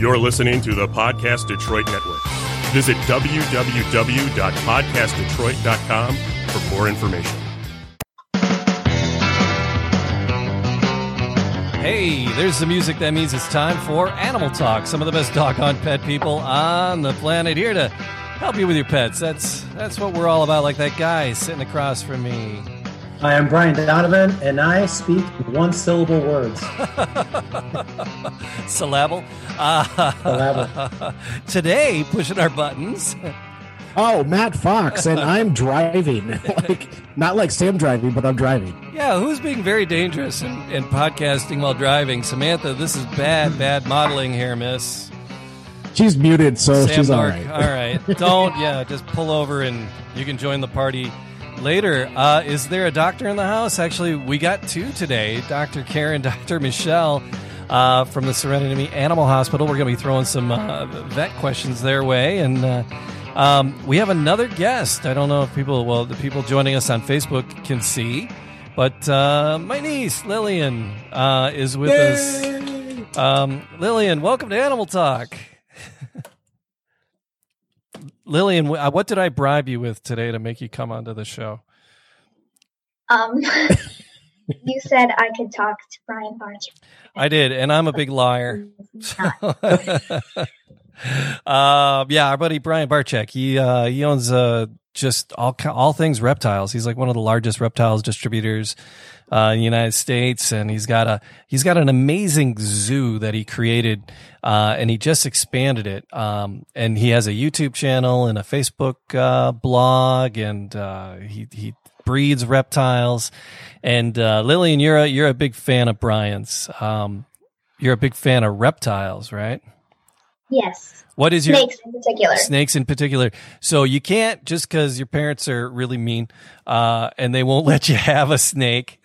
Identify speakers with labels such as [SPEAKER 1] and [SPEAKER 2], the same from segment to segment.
[SPEAKER 1] You're listening to the Podcast Detroit Network. Visit www.podcastdetroit.com for more information.
[SPEAKER 2] Hey, there's the music. That means it's time for Animal Talk. Some of the best doggone pet people on the planet here to help you with your pets. That's that's what we're all about. Like that guy sitting across from me.
[SPEAKER 3] Hi, I'm Brian Donovan, and I speak one syllable words.
[SPEAKER 2] Syllable. Uh,
[SPEAKER 3] Syllable.
[SPEAKER 2] today, pushing our buttons.
[SPEAKER 4] Oh, Matt Fox, and I'm driving. like not like Sam driving, but I'm driving.
[SPEAKER 2] Yeah, who's being very dangerous in, in podcasting while driving? Samantha, this is bad, bad modeling here, miss.
[SPEAKER 4] She's muted, so
[SPEAKER 2] Sam
[SPEAKER 4] she's all
[SPEAKER 2] Dark.
[SPEAKER 4] right.
[SPEAKER 2] All right. Don't, yeah, just pull over and you can join the party later. Uh, is there a doctor in the house? Actually, we got two today Dr. Karen, Dr. Michelle. Uh, from the Serenity Animal Hospital, we're going to be throwing some uh, vet questions their way, and uh, um, we have another guest. I don't know if people, well, the people joining us on Facebook can see, but uh, my niece Lillian uh, is with us. Um, Lillian, welcome to Animal Talk. Lillian, uh, what did I bribe you with today to make you come onto the show?
[SPEAKER 5] Um, you said I could talk to Brian Barger.
[SPEAKER 2] I did, and I'm a big liar.
[SPEAKER 5] Not.
[SPEAKER 2] uh, yeah, our buddy Brian Barczyk. He uh, he owns uh, just all all things reptiles. He's like one of the largest reptiles distributors uh, in the United States, and he's got a he's got an amazing zoo that he created, uh, and he just expanded it. Um, and he has a YouTube channel and a Facebook uh, blog, and uh, he he breeds reptiles. And uh, Lillian, you're a you're a big fan of Brian's. Um, you're a big fan of reptiles, right?
[SPEAKER 5] Yes,
[SPEAKER 2] What is your
[SPEAKER 5] snakes in particular.
[SPEAKER 2] snakes in particular? So you can't just because your parents are really mean uh, and they won't let you have a snake.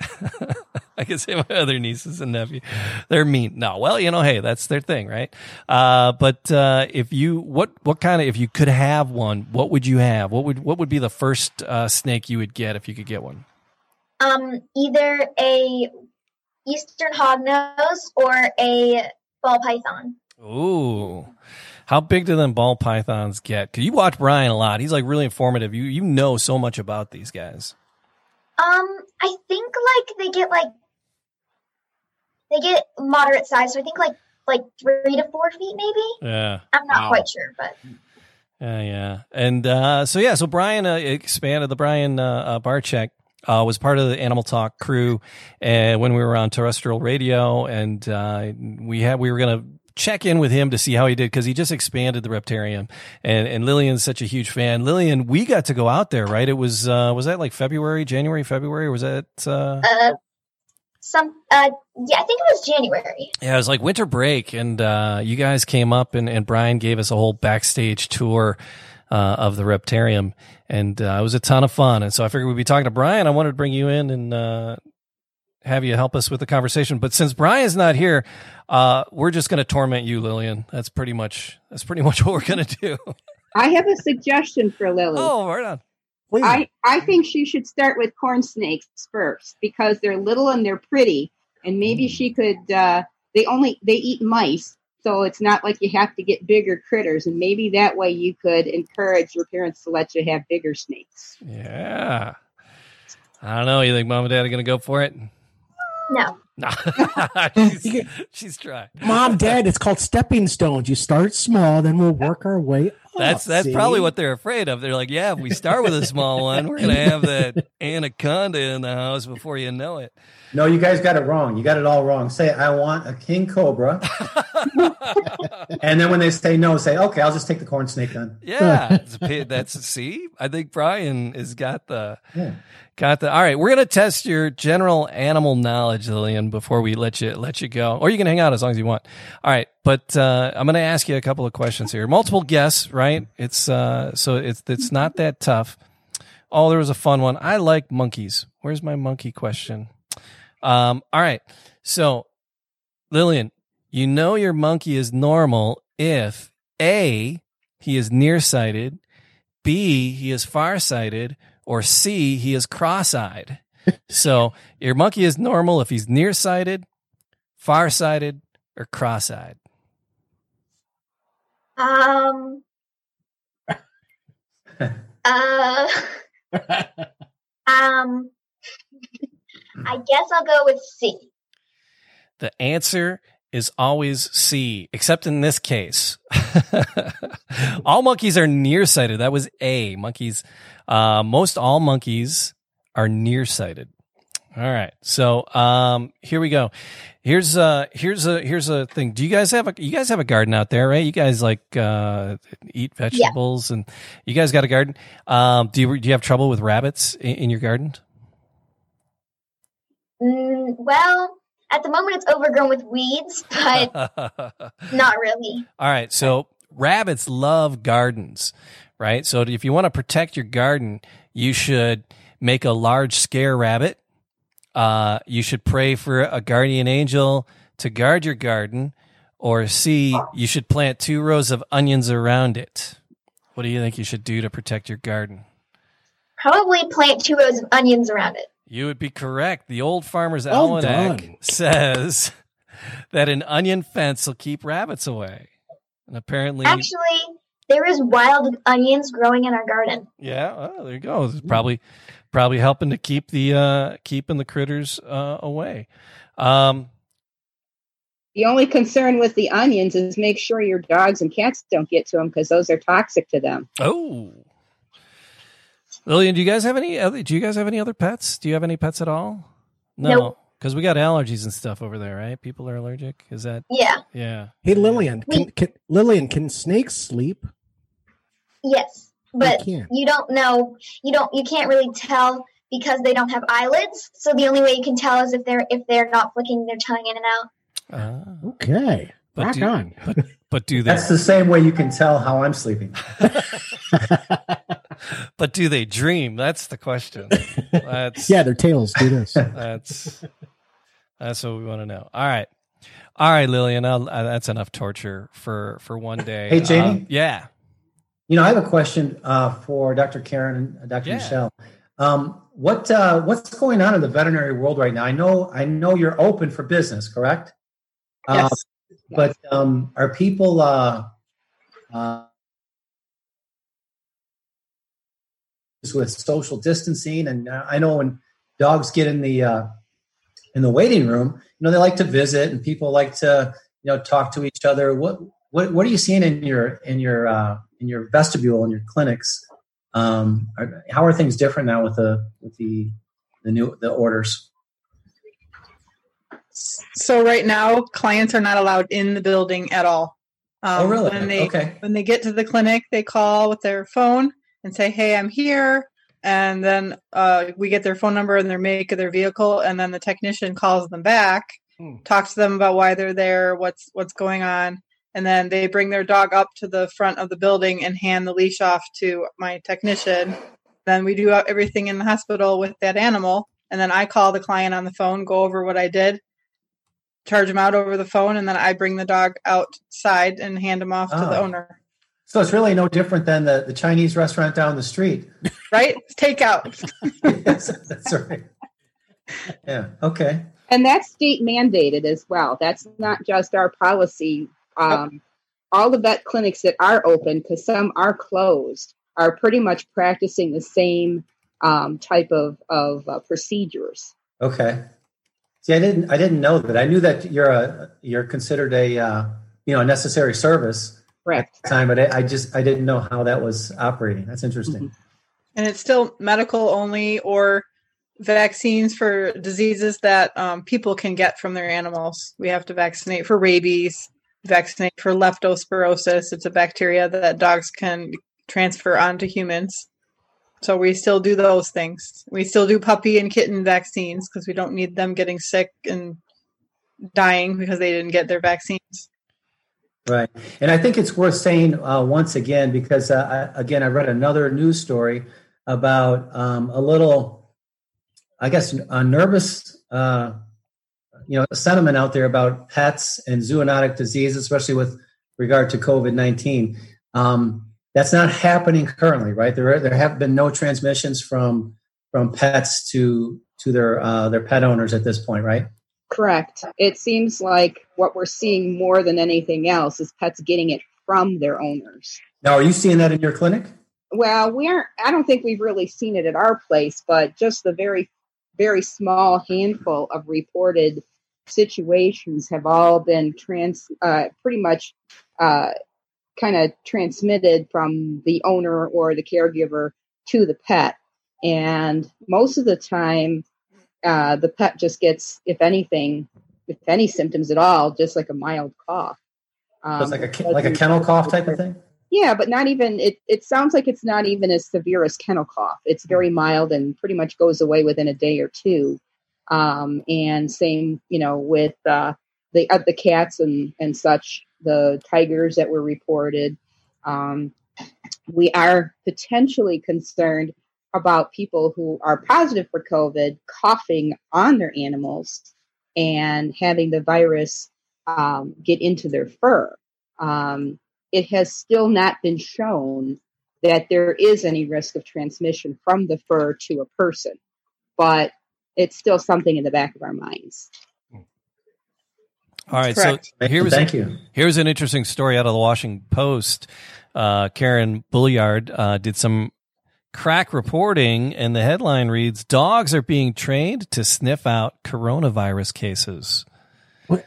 [SPEAKER 2] I can say my other nieces and nephew, they're mean. No, well, you know, hey, that's their thing, right? Uh, but uh, if you what what kind of if you could have one, what would you have? What would what would be the first uh, snake you would get if you could get one?
[SPEAKER 5] Um, either a eastern hognose or a ball python.
[SPEAKER 2] Ooh. How big do them ball pythons get? Cause you watch Brian a lot. He's like really informative. You you know so much about these guys.
[SPEAKER 5] Um, I think like they get like they get moderate size, so I think like like three to four feet, maybe.
[SPEAKER 2] Yeah.
[SPEAKER 5] I'm not
[SPEAKER 4] Wow.
[SPEAKER 5] quite sure, but
[SPEAKER 2] Yeah, yeah. And uh, so yeah, so Brian uh, expanded the Brian uh, uh, Barczyk uh, was part of the Animal Talk crew and when we were on terrestrial radio, and uh, we had we were gonna check in with him to see how he did because he just expanded the Reptarium, and and Lillian's such a huge fan. Lillian, we got to go out there, right? It was uh, was that like February, January, February, or was that? Uh,
[SPEAKER 5] uh, some uh, yeah, I think it was January.
[SPEAKER 2] Yeah, it was like winter break, and uh, you guys came up, and, and Brian gave us a whole backstage tour uh, of the Reptarium, and uh, it was a ton of fun. And so I figured we'd be talking to Brian. I wanted to bring you in and uh, have you help us with the conversation. But since Brian's not here, uh, we're just going to torment you, Lillian. That's pretty much that's pretty much what we're going to do.
[SPEAKER 6] I have a suggestion for Lily.
[SPEAKER 2] oh, right on.
[SPEAKER 4] Please.
[SPEAKER 6] I, I think she should start with corn snakes first because they're little and they're pretty. And maybe she could, uh, they only, they eat mice. So it's not like you have to get bigger critters. And maybe that way you could encourage your parents to let you have bigger snakes.
[SPEAKER 2] Yeah. I don't know. You think mom and dad are going to go for it?
[SPEAKER 5] No,
[SPEAKER 2] No, she's, she's trying.
[SPEAKER 4] Mom, Dad, it's called stepping stones. You start small, then we'll work our way up.
[SPEAKER 2] That's that's
[SPEAKER 4] see?
[SPEAKER 2] probably what they're afraid of. They're like, yeah, if we start with a small one, we're gonna have that anaconda in the house before you know it.
[SPEAKER 3] No, you guys got it wrong. You got it all wrong. Say, I want a king cobra. and then when they say no, say, okay, I'll just take the corn snake then.
[SPEAKER 2] yeah, it's a that's see. I think Brian has got the
[SPEAKER 3] Yeah.
[SPEAKER 2] Got the. All right, we're gonna test your general animal knowledge, Lillian, before we let you let you go, or you can hang out as long as you want. All right, but uh, I'm gonna ask you a couple of questions here. Multiple guess, right? It's uh, so it's it's not that tough. Oh, there was a fun one. I like monkeys. Where's my monkey question? Um, all right. So, Lillian, you know your monkey is normal if A, he is nearsighted, B, he is farsighted, or C, he is cross eyed. so, your monkey is normal if he's nearsighted, farsighted, or cross eyed.
[SPEAKER 5] Um. uh. Um. I guess I'll go with C.
[SPEAKER 2] The answer is always C, except in this case. all monkeys are nearsighted. That was A. Monkeys, uh, most all monkeys are nearsighted. All right. So, um, here we go. Here's uh here's a here's a thing. Do you guys have a you guys have a garden out there, right? You guys like uh eat vegetables and you guys got a garden. Um do you do you have trouble with rabbits in, in your garden?
[SPEAKER 5] Mm, well, at the moment it's overgrown with weeds, but not really.
[SPEAKER 2] All right. So rabbits love gardens, right? So if you want to protect your garden, you should make a large scare rabbit. Uh, you should pray for a guardian angel to guard your garden. Or C, you should plant two rows of onions around it. What do you think you should do to protect your garden?
[SPEAKER 5] Probably plant two rows of onions around it.
[SPEAKER 2] You would be correct. The old farmer's
[SPEAKER 4] Well
[SPEAKER 2] almanac
[SPEAKER 4] done.
[SPEAKER 2] says that an onion fence will keep rabbits away. And apparently,
[SPEAKER 5] Actually, there is wild onions growing in our garden.
[SPEAKER 2] yeah, oh, there you go. It's probably probably helping to keep the uh keeping the critters uh away. Um
[SPEAKER 6] The only concern with the onions is make sure your dogs and cats don't get to them because those are toxic to them.
[SPEAKER 2] oh. Lillian, do you guys have any other do you guys have any other pets? Do you have any pets at all? No.
[SPEAKER 5] Nope.
[SPEAKER 2] Because we got allergies and stuff over there, right? People are allergic. Is that
[SPEAKER 5] Yeah.
[SPEAKER 2] yeah.
[SPEAKER 4] Hey Lillian, can, can Lillian, can snakes sleep?
[SPEAKER 5] Yes. But you don't know you don't you can't really tell because they don't have eyelids. So the only way you can tell is if they're if they're not flicking their tongue in and out.
[SPEAKER 2] Ah.
[SPEAKER 4] Okay,
[SPEAKER 2] But
[SPEAKER 4] rock
[SPEAKER 2] do-
[SPEAKER 4] on.
[SPEAKER 2] but but do they
[SPEAKER 3] That's the same way you can tell how I'm sleeping.
[SPEAKER 2] but do they dream? That's the question. That's
[SPEAKER 4] yeah, their tails do this.
[SPEAKER 2] that's that's what we want to know. All right, all right, Lillian. I'll, uh, that's enough torture for for one day.
[SPEAKER 3] Hey, Jamie?
[SPEAKER 2] Uh, yeah.
[SPEAKER 3] You know, I have a question uh, for Dr. Karen and Dr.
[SPEAKER 2] Yeah.
[SPEAKER 3] Michelle. Um, what uh, what's going on in the veterinary world right now? I know I know you're open for business, correct? Uh,
[SPEAKER 6] Yes.
[SPEAKER 3] but um, are people uh, with social distancing? And uh, I know when dogs get in the uh, in the waiting room, you know they like to visit, and people like to you know talk to each other. What what what are you seeing in your in your uh, in your vestibule in your clinics? Um, are, how are things different now with the with the the new the orders?
[SPEAKER 7] So right now, clients are not allowed in the building at all. Um,
[SPEAKER 3] oh, really?
[SPEAKER 7] When they
[SPEAKER 3] okay.
[SPEAKER 7] when they get to the clinic, they call with their phone and say, "Hey, I'm here," and then uh, we get their phone number and their make of their vehicle, and then the technician calls them back,
[SPEAKER 2] Hmm.
[SPEAKER 7] talks to them about why they're there, what's what's going on, and then they bring their dog up to the front of the building and hand the leash off to my technician. Then we do everything in the hospital with that animal, and then I call the client on the phone, go over what I did, charge him out over the phone, and then I bring the dog outside and hand him off to the
[SPEAKER 3] Oh.
[SPEAKER 7] owner.
[SPEAKER 3] So it's really no different than the, the Chinese restaurant down the street.
[SPEAKER 7] Right? Takeout.
[SPEAKER 3] yes, that's right. Yeah. Okay.
[SPEAKER 6] And that's state mandated as well. That's not just our policy. Um, all the vet clinics that are open, because some are closed, are pretty much practicing the same um, type of, of uh, procedures.
[SPEAKER 3] Okay. See, I didn't I didn't know that. I knew that you're a you're considered a uh, you know a necessary service at the time, but I, I just I didn't know how that was operating. That's interesting.
[SPEAKER 7] and it's still medical only or vaccines for diseases that um, people can get from their animals. We have to vaccinate for rabies, vaccinate for leptospirosis. It's a bacteria that dogs can transfer onto humans. So we still do those things. We still do puppy and kitten vaccines because we don't need them getting sick and dying because they didn't get their vaccines.
[SPEAKER 3] Right. And I think it's worth saying uh, once again, because uh, I, again, I read another news story about um, a little, I guess, a nervous, uh, you know, sentiment out there about pets and zoonotic disease, especially with regard to COVID 19. Um, that's not happening currently, right? There, are, there have been no transmissions from from pets to to their uh, their pet owners at this point, right?
[SPEAKER 6] Correct. It seems like what we're seeing more than anything else is pets getting it from their owners.
[SPEAKER 3] Now, are you seeing that in your clinic?
[SPEAKER 6] Well, we aren't. I don't think we've really seen it at our place, but just the very, very small handful of reported situations have all been trans, uh, pretty much, uh, kind of transmitted from the owner or the caregiver to the pet, and most of the time, uh, the pet just gets, if anything, if any symptoms at all, just like a mild cough.
[SPEAKER 3] So it's
[SPEAKER 6] Um,
[SPEAKER 3] like a like a kennel cough type of thing.
[SPEAKER 6] yeah, but not even it. It sounds like it's not even as severe as kennel cough. It's very mild and pretty much goes away within a day or two. Um, and same, you know, with uh, the uh, the cats and and such, the tigers that were reported. Um, we are potentially concerned about people who are positive for COVID coughing on their animals and having the virus um, get into their fur. Um, it has still not been shown that there is any risk of transmission from the fur to a person, but it's still something in the back of our minds.
[SPEAKER 2] All right,
[SPEAKER 7] Correct.
[SPEAKER 2] so here was
[SPEAKER 3] Thank you.
[SPEAKER 2] Here's an interesting story out of the Washington Post. Uh, Karin Brulliard uh, did some crack reporting, and the headline reads Dogs are being trained to sniff out coronavirus cases.
[SPEAKER 4] What?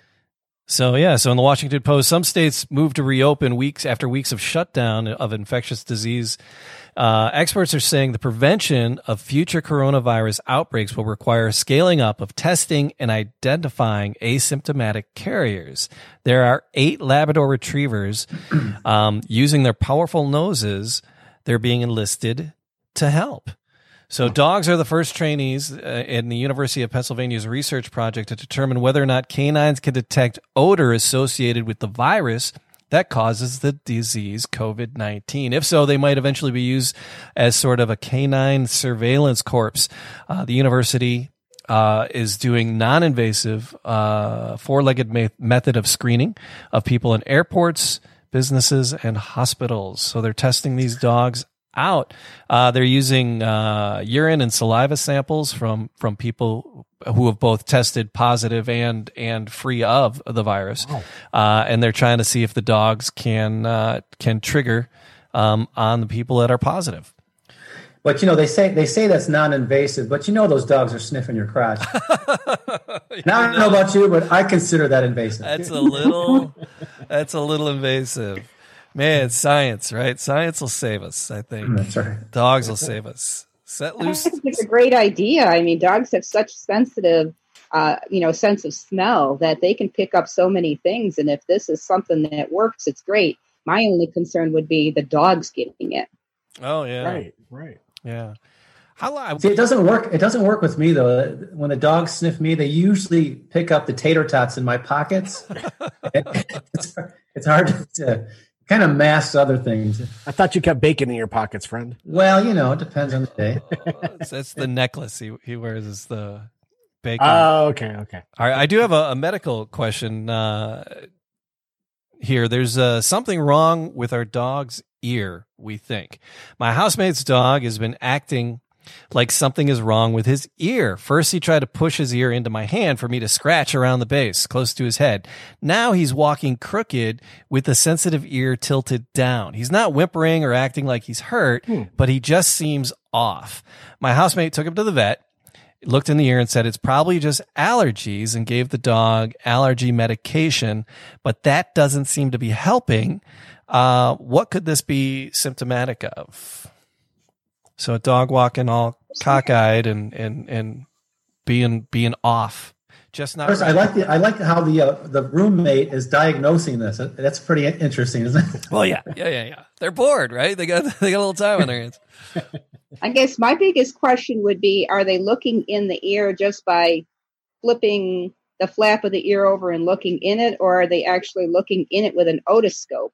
[SPEAKER 2] So, yeah, so in the Washington Post, some states moved to reopen weeks after weeks of shutdown of infectious disease. Uh, experts are saying the prevention of future coronavirus outbreaks will require scaling up of testing and identifying asymptomatic carriers. There are eight Labrador retrievers um, using their powerful noses. They're being enlisted to help. So, dogs are the first trainees uh, in the University of Pennsylvania's research project to determine whether or not canines can detect odor associated with the virus that causes the disease COVID 19. If so, they might eventually be used as sort of a canine surveillance corpse. Uh, the university uh, is doing non-invasive uh, four-legged ma- method of screening of people in airports, businesses, and hospitals. So they're testing these dogs out. Uh, they're using uh, urine and saliva samples from from people who have both tested positive and and free of the virus, uh, and they're trying to see if the dogs can uh, can trigger um, on the people that are positive.
[SPEAKER 3] But you know, they say they say that's non-invasive, but you know those dogs are sniffing your crotch. now I don't know about you, but I consider that invasive.
[SPEAKER 2] That's a little that's a little invasive. Man, science, right? Science will save us, I think.
[SPEAKER 3] That's right.
[SPEAKER 2] Dogs will save us. Set
[SPEAKER 6] I
[SPEAKER 2] loose.
[SPEAKER 6] think it's a great idea. I mean, dogs have such sensitive, uh, you know, sense of smell that they can pick up so many things. And if this is something that works, it's great. My only concern would be the dogs getting it.
[SPEAKER 2] Oh yeah.
[SPEAKER 4] Right, right.
[SPEAKER 2] Yeah. How long
[SPEAKER 3] See, it doesn't work. It doesn't work with me though. When the dogs sniff me, they usually pick up the tater tots in my pockets. it's, it's hard to kind of mask other things.
[SPEAKER 4] I thought you kept bacon in your pockets, friend.
[SPEAKER 3] Well, you know, it depends on the day.
[SPEAKER 2] that's, that's the necklace he, he wears is the bacon.
[SPEAKER 4] Oh, okay, okay.
[SPEAKER 2] All right, I do have a, a medical question uh, here. There's uh, something wrong with our dog's ear, we think. My housemate's dog has been acting like something is wrong with his ear. First, he tried to push his ear into my hand for me to scratch around the base, close to his head. Now he's walking crooked with the sensitive ear tilted down. He's not whimpering or acting like he's hurt, but he just seems off. My housemate took him to the vet looked in the ear and said it's probably just allergies and gave the dog allergy medication, but that doesn't seem to be helping. Uh, what could this be symptomatic of? So a dog walking all cockeyed and, and, and being, being off. Just not.
[SPEAKER 3] First, I like the I like how the uh, the roommate is diagnosing this. That's pretty interesting, isn't it?
[SPEAKER 2] well, yeah, yeah, yeah, yeah. They're bored, right? They got, they got a little time on their hands.
[SPEAKER 6] I guess my biggest question would be are they looking in the ear just by flipping the flap of the ear over and looking in it, or are they actually looking in it with an otoscope?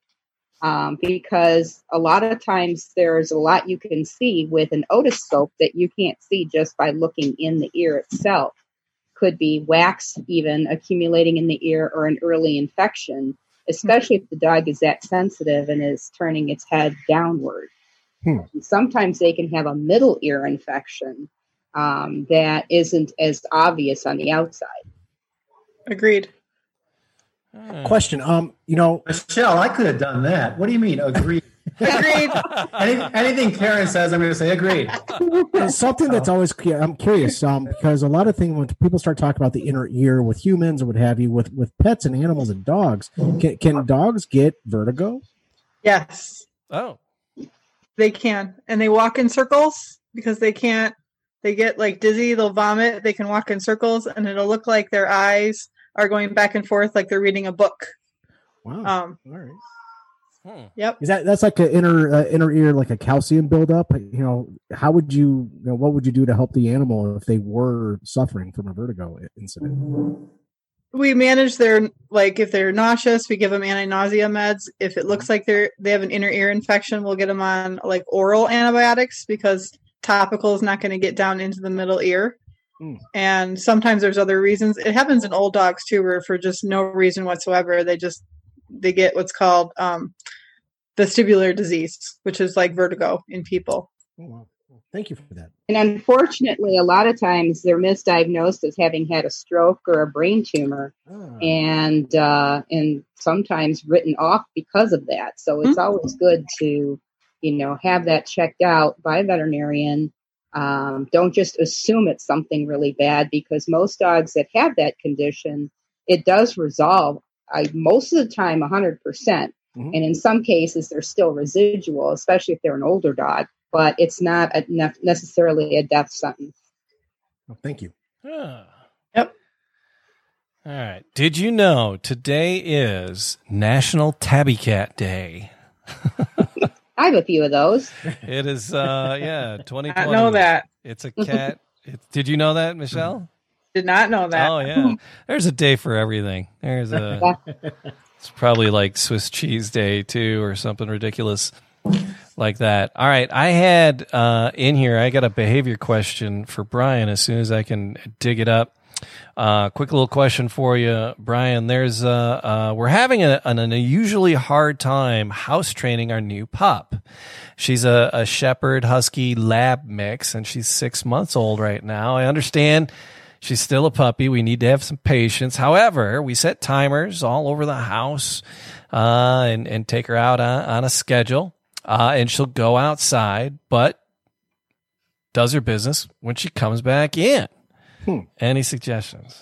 [SPEAKER 6] Um, because a lot of times there's a lot you can see with an otoscope that you can't see just by looking in the ear itself. Could be wax even accumulating in the ear or an early infection, especially if the dog is that sensitive and is turning its head downward. Sometimes they can have a middle ear infection um, that isn't as obvious on the outside.
[SPEAKER 7] Agreed.
[SPEAKER 2] Hmm.
[SPEAKER 4] Question. Um, you know,
[SPEAKER 3] Michelle, I could have done that. What do you mean? Agreed.
[SPEAKER 7] Agreed.
[SPEAKER 3] Any, anything Karen says, I'm going to say agreed.
[SPEAKER 4] It's something that's always I'm curious um, because a lot of things when people start talking about the inner ear with humans or what have you with with pets and animals and dogs, can, can dogs get vertigo?
[SPEAKER 7] yes,
[SPEAKER 2] Oh,
[SPEAKER 7] they can, and they walk in circles because they can't. They get like dizzy. They'll vomit. They can walk in circles, and it'll look like their eyes are going back and forth, like they're reading a book.
[SPEAKER 4] Wow.
[SPEAKER 7] Um,
[SPEAKER 4] All right.
[SPEAKER 2] Hmm.
[SPEAKER 7] yep.
[SPEAKER 4] Is that that's like an inner uh, inner ear like a calcium buildup? You know, how would you, you know, what would you do to help the animal if they were suffering from a vertigo incident?
[SPEAKER 7] we manage their like if they're nauseous we give them anti-nausea meds if it looks like they're they have an inner ear infection we'll get them on like oral antibiotics because topical is not going to get down into the middle ear
[SPEAKER 4] Hmm.
[SPEAKER 7] and sometimes there's other reasons it happens in old dogs too where for just no reason whatsoever they just they get what's called um vestibular disease which is like vertigo in people
[SPEAKER 4] Oh, wow. Thank you for that.
[SPEAKER 6] And unfortunately, a lot of times they're misdiagnosed as having had a stroke or a brain tumor,
[SPEAKER 4] Ah.
[SPEAKER 6] and uh, and sometimes written off because of that. So it's always good to, you know, have that checked out by a veterinarian. Um, don't just assume it's something really bad because most dogs that have that condition, it does resolve. I most of the time, hundred percent,
[SPEAKER 4] Mhm.
[SPEAKER 6] and in some cases, they're still residual, especially if they're an older dog. But it's not a, ne- necessarily a death sentence.
[SPEAKER 4] Oh, thank you.
[SPEAKER 2] Ah.
[SPEAKER 7] Yep.
[SPEAKER 2] All right. Did you know today is National Tabby Cat Day?
[SPEAKER 6] I have a few of those.
[SPEAKER 2] It is, uh, yeah, 2020.
[SPEAKER 7] i know that
[SPEAKER 2] It's a cat. It, did you know that, Michelle?
[SPEAKER 7] did not know that
[SPEAKER 2] Oh, yeah. There's a day for everything. There's a, it's probably like Swiss cheese day too, or something ridiculous like that. All right. I had, uh, in here, I got a behavior question for Brian as soon as I can dig it up. Uh, quick little question for you, Brian. There's, uh, uh, we're having a, an unusually hard time house training our new pup. She's a, a shepherd husky lab mix and she's six months old right now. I understand she's still a puppy. We need to have some patience. However, we set timers all over the house, uh, and, and take her out on, on a schedule. Uh, and she'll go outside, but does her business when she comes back in.
[SPEAKER 4] Hmm.
[SPEAKER 2] Any suggestions?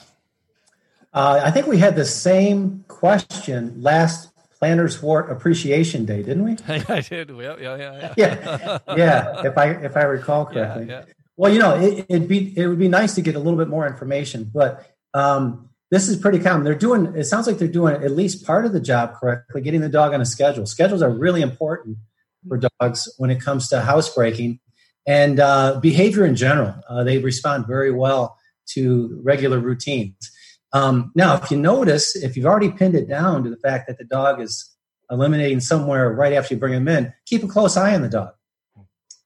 [SPEAKER 3] Uh, I think we had the same question last Plantar's Wart Appreciation Day, didn't we?
[SPEAKER 2] I did. Yeah, yeah, yeah.
[SPEAKER 3] Yeah, yeah. If I if I recall
[SPEAKER 2] Yeah,
[SPEAKER 3] correctly.
[SPEAKER 2] yeah.
[SPEAKER 3] Well, you know, it, it'd be it would be nice to get a little bit more information, but um, this is pretty common. They're doing. It sounds like they're doing at least part of the job correctly, getting the dog on a schedule. Schedules are really important for dogs when it comes to housebreaking and uh, behavior in general. Uh, they respond very well to regular routines. Um, now, if you notice, if you've already pinned it down to the fact that the dog is eliminating somewhere right after you bring him in, keep a close eye on the dog.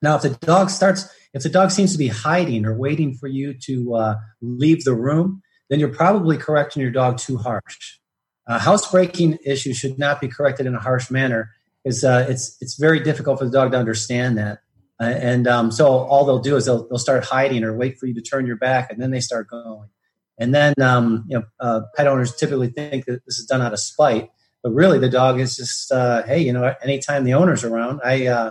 [SPEAKER 3] Now, if the dog starts, if the dog seems to be hiding or waiting for you to uh, leave the room, then you're probably correcting your dog too harsh. Uh, housebreaking issues should not be corrected in a harsh manner because uh, it's it's very difficult for the dog to understand that. Uh, and um, so all they'll do is they'll, they'll start hiding or wait for you to turn your back, and then they start going. And then um, you know, uh, pet owners typically think that this is done out of spite, but really the dog is just, uh, hey, you know, anytime the owner's around, I, uh,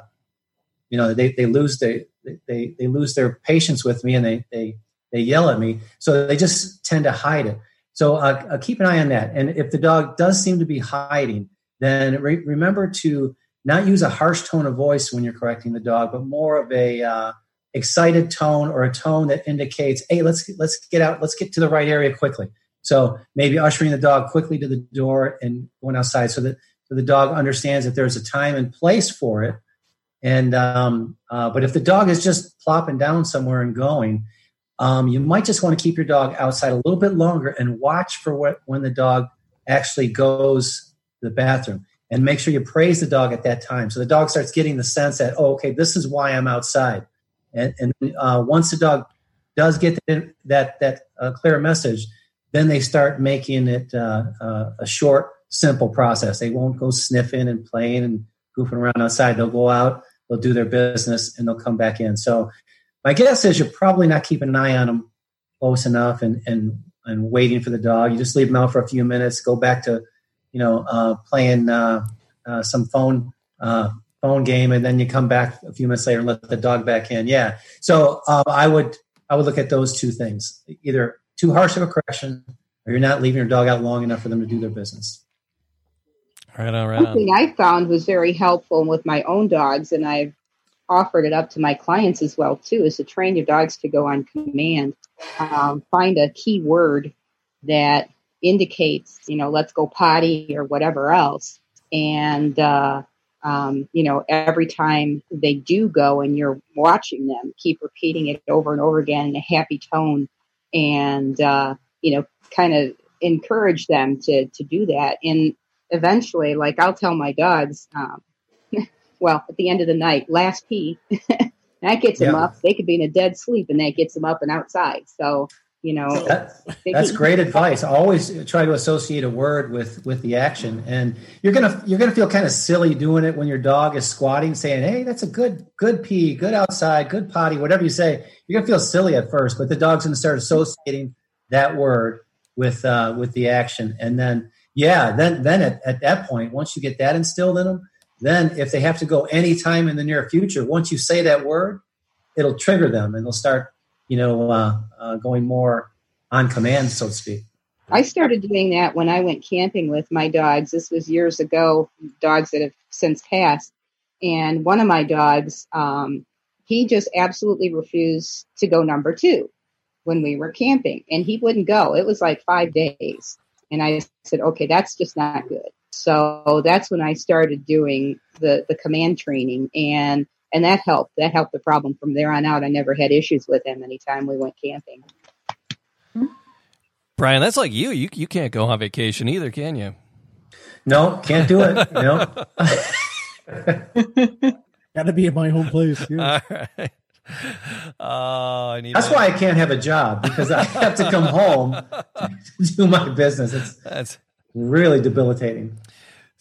[SPEAKER 3] you know, they, they lose they, they they lose their patience with me, and they they they yell at me, so they just tend to hide it. So uh, keep an eye on that. And if the dog does seem to be hiding, then re- remember to not use a harsh tone of voice when you're correcting the dog, but more of a uh, excited tone or a tone that indicates, "Hey, let's let's get out, let's get to the right area quickly." So maybe ushering the dog quickly to the door and going outside, so that so the dog understands that there's a time and place for it. And um, uh, but if the dog is just plopping down somewhere and going, um, you might just want to keep your dog outside a little bit longer and watch for what when the dog actually goes to the bathroom and make sure you praise the dog at that time. So the dog starts getting the sense that oh okay this is why i'm outside. And, and uh, once the dog does get that that, that uh, clear message then they start making it uh, uh, a short simple process. They won't go sniffing and playing and goofing around outside. They'll go out they'll do their business and they'll come back in. So my guess is you're probably not keeping an eye on them close enough and and and waiting for the dog. You just leave them out for a few minutes, go back to you know, uh, playing uh, uh, some phone uh, phone game, and then you come back a few minutes later and let the dog back in. Yeah. So um, I would I would look at those two things: either too harsh of a correction, or you're not leaving your dog out long enough for them to do their business.
[SPEAKER 2] Right on, right
[SPEAKER 6] One
[SPEAKER 2] on.
[SPEAKER 6] thing I found was very helpful with my own dogs, and I've offered it up to my clients as well too, is to train your dogs to go on command. Um, find a key word that indicates, you know, let's go potty or whatever else, and uh, um, you know, every time they do go and you're watching them, keep repeating it over and over again in a happy tone, and uh, you know, kind of encourage them to to do that. And eventually, like I'll tell my dogs, um, well, at the end of the night, last pee, that gets them up. They could be in a dead sleep, and that gets them up and outside. So you know,
[SPEAKER 3] That, that's great advice. Always try to associate a word with with the action, and you're gonna you're gonna feel kind of silly doing it when your dog is squatting, saying, "Hey, that's a good good pee, good outside, good potty," whatever you say. You're gonna feel silly at first, but the dog's gonna start associating that word with uh, with the action, and then yeah, then then at, at that point, once you get that instilled in them, then if they have to go anytime in the near future, once you say that word, it'll trigger them, and they'll start you know, uh, uh, going more on command, so to speak.
[SPEAKER 6] I started doing that when I went camping with my dogs. This was years ago, dogs that have since passed. And one of my dogs, um, he just absolutely refused to go number two when we were camping, and he wouldn't go. It was like five days. And I said, okay, that's just not good. So that's when I started doing the, the command training and and that helped. That helped the problem from there on out. I never had issues with him anytime we went camping.
[SPEAKER 2] Brian, that's like you. You you can't go on vacation either, can you?
[SPEAKER 3] No, can't do it. no.
[SPEAKER 4] Got to be at my home place. Yeah.
[SPEAKER 2] All right. Oh, I need.
[SPEAKER 3] that's
[SPEAKER 2] that.
[SPEAKER 3] why I can't have a job because I have to come home to do my business. It's
[SPEAKER 2] That's
[SPEAKER 3] really debilitating.